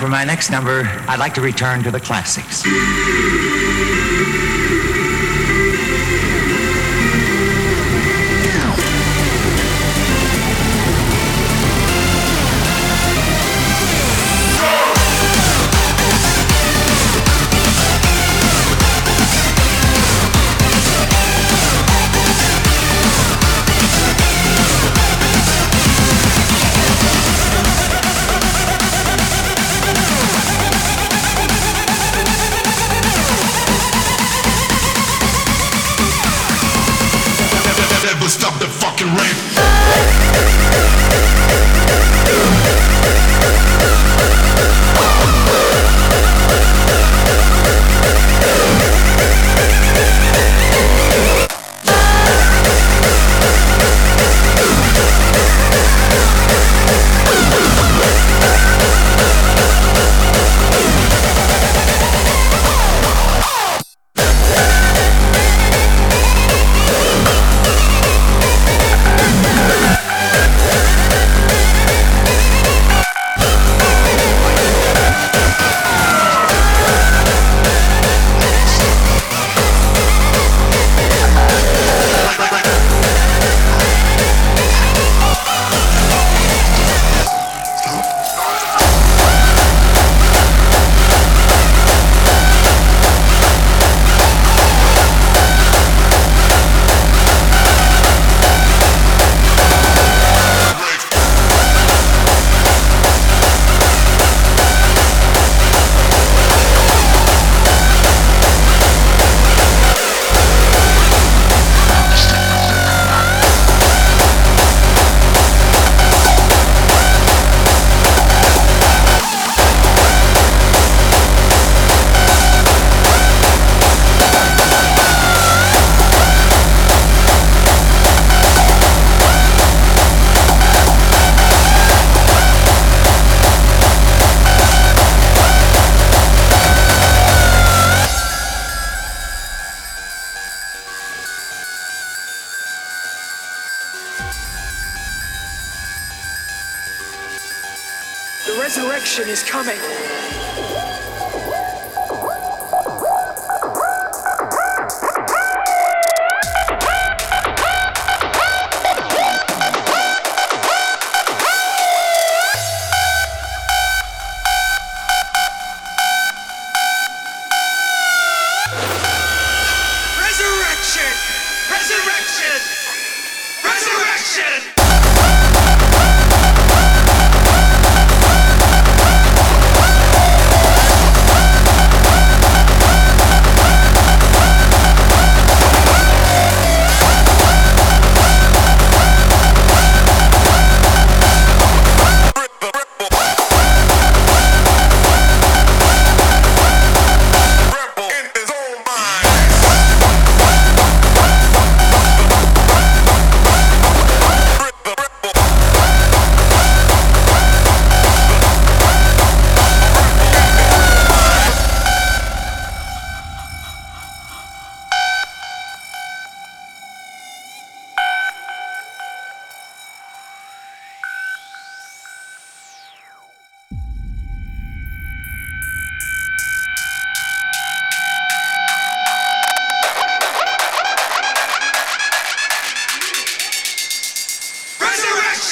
for my next number, I'd like to return to the classics.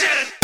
Revolution!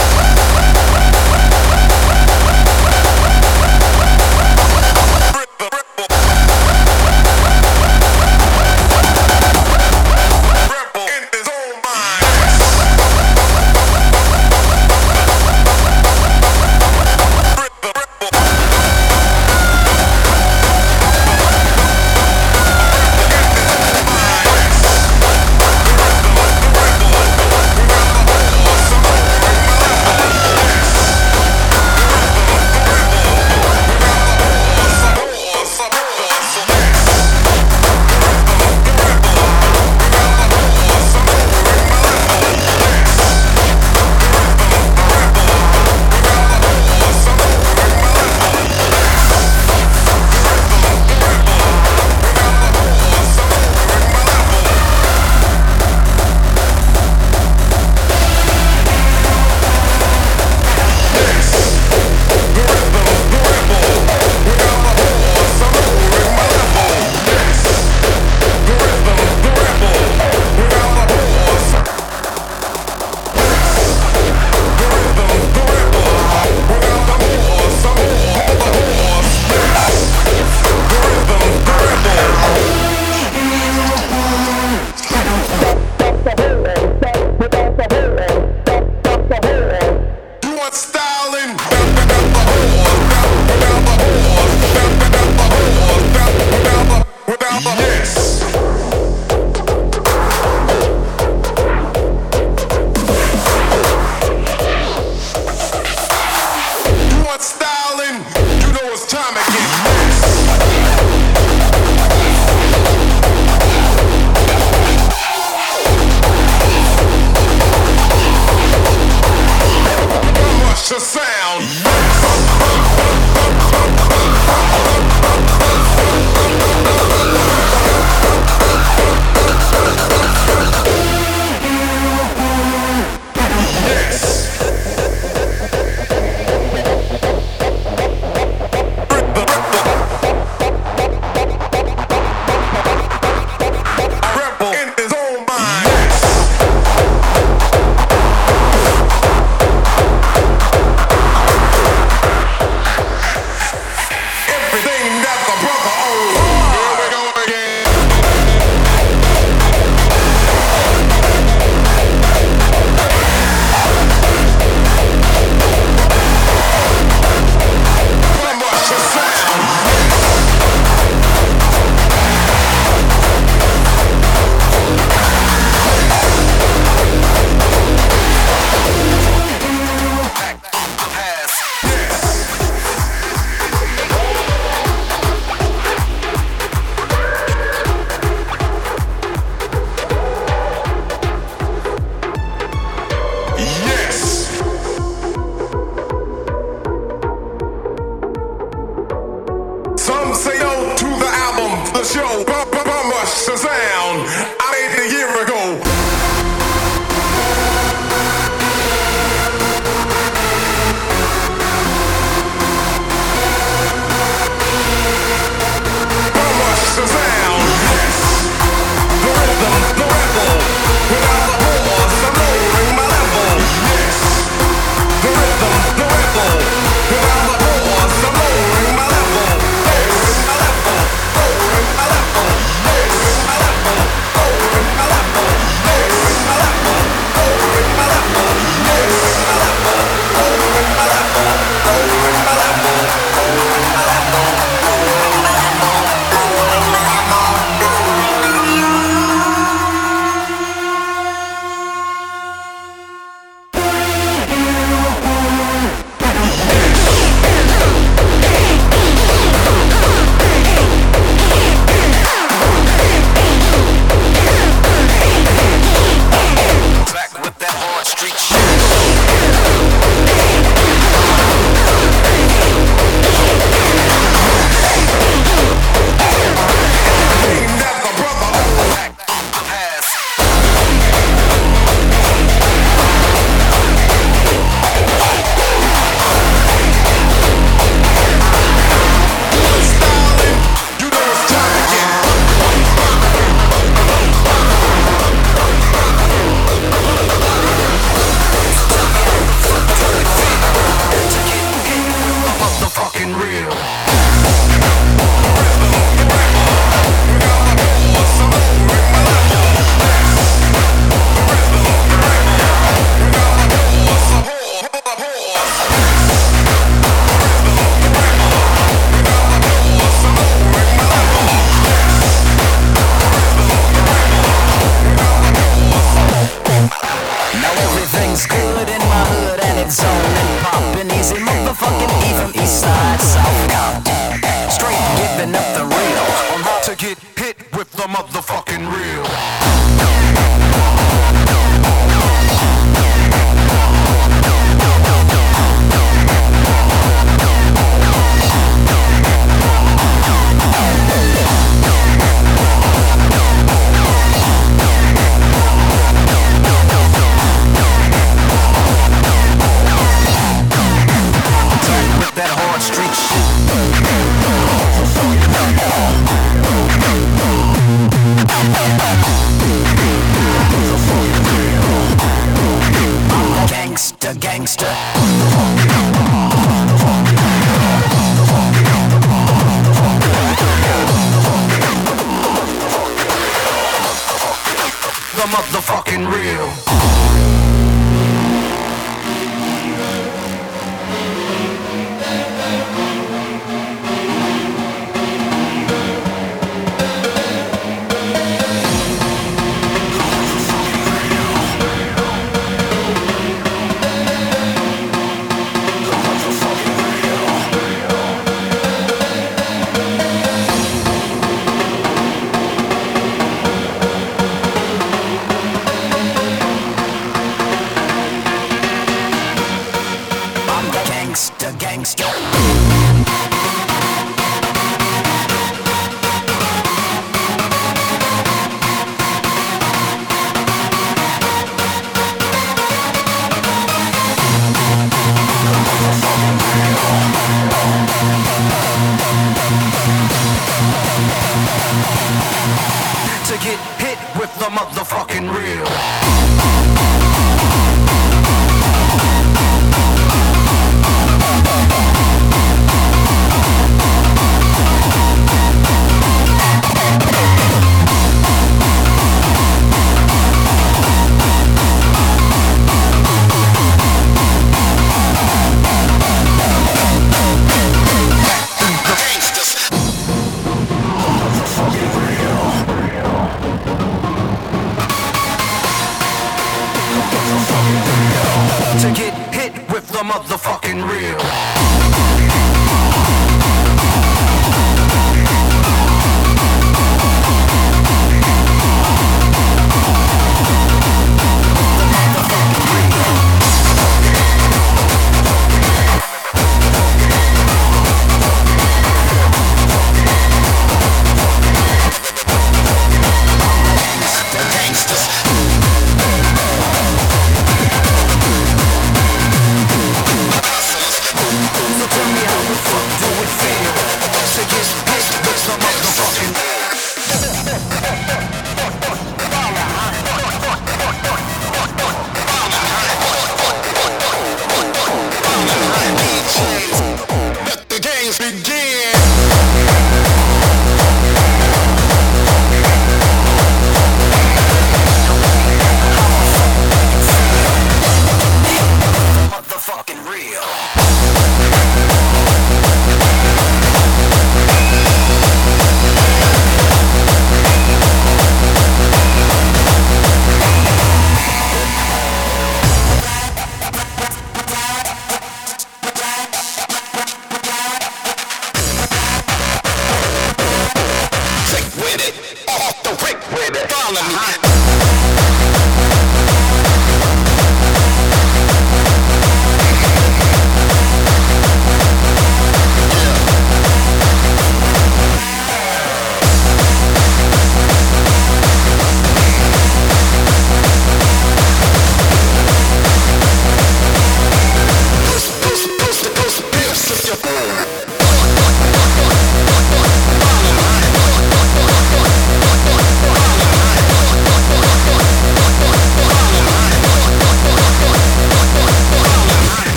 The motherfucking real.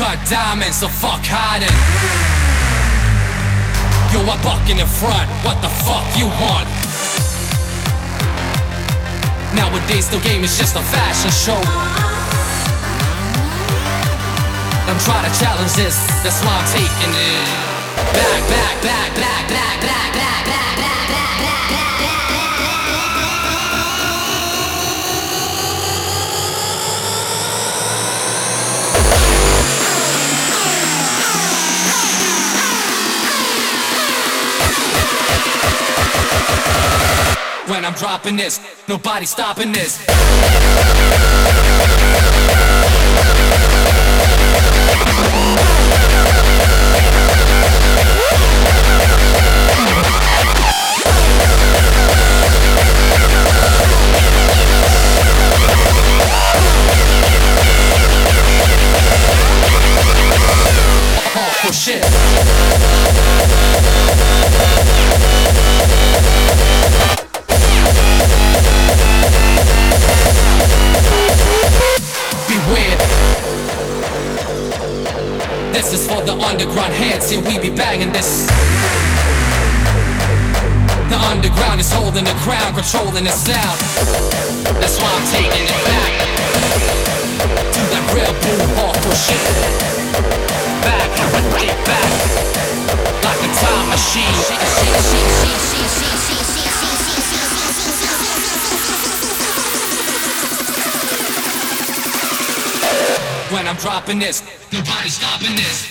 Like diamonds, so fuck hiding. Yo, I buck in the front, what the fuck you want? Nowadays the game is just a fashion show. I'm trying to challenge this, that's why I'm taking it. Back, back, back, back, I'm dropping this, nobody stopping this. Hardcore shit. Beware. This is for the underground heads, and we be banging this. The underground is holding the crown, controlling the sound. That's why I'm taking it back to that real boom hardcore shit. Back, way back, like a time machine. When I'm dropping this, nobody's stopping this.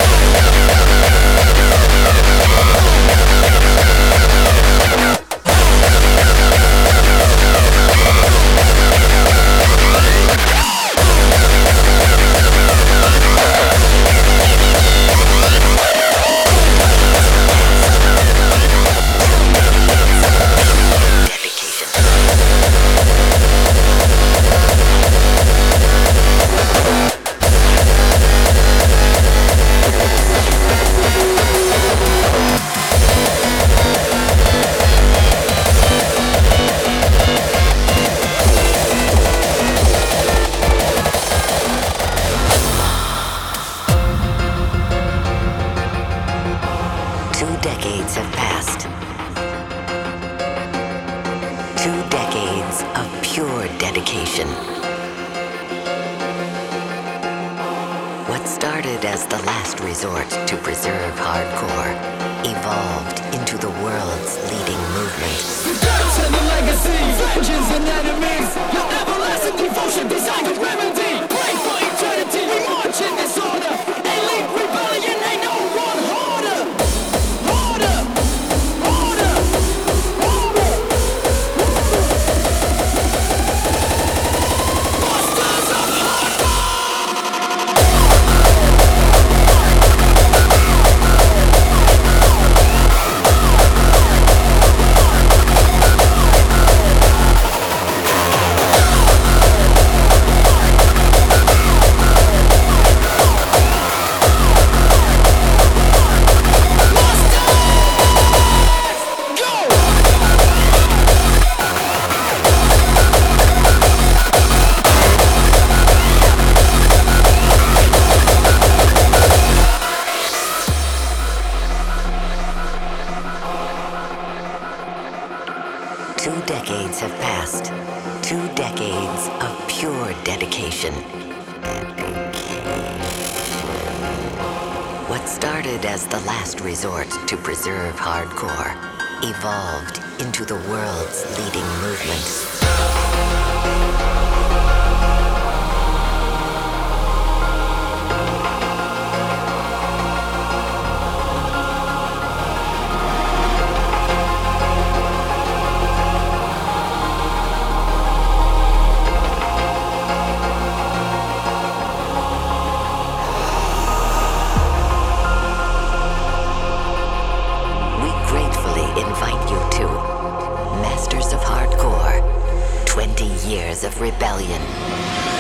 Of Rebellion.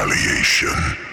Retaliation.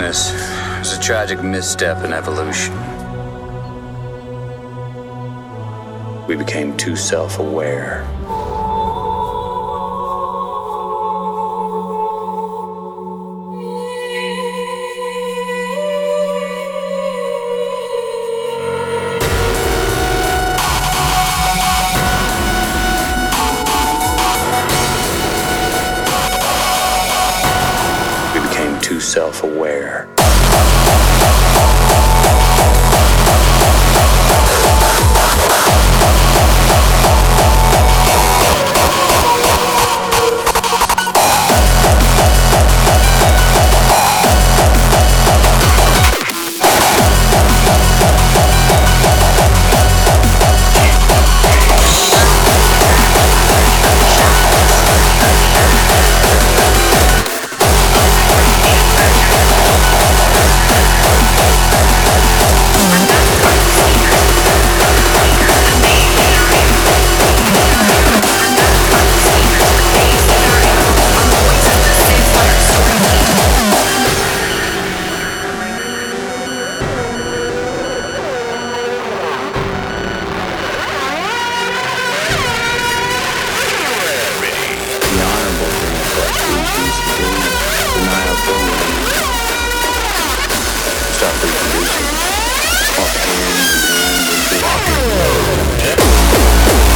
darkness was a tragic misstep in evolution. We became too self aware. Stop the reproducing. Fucking, fucking, fucking.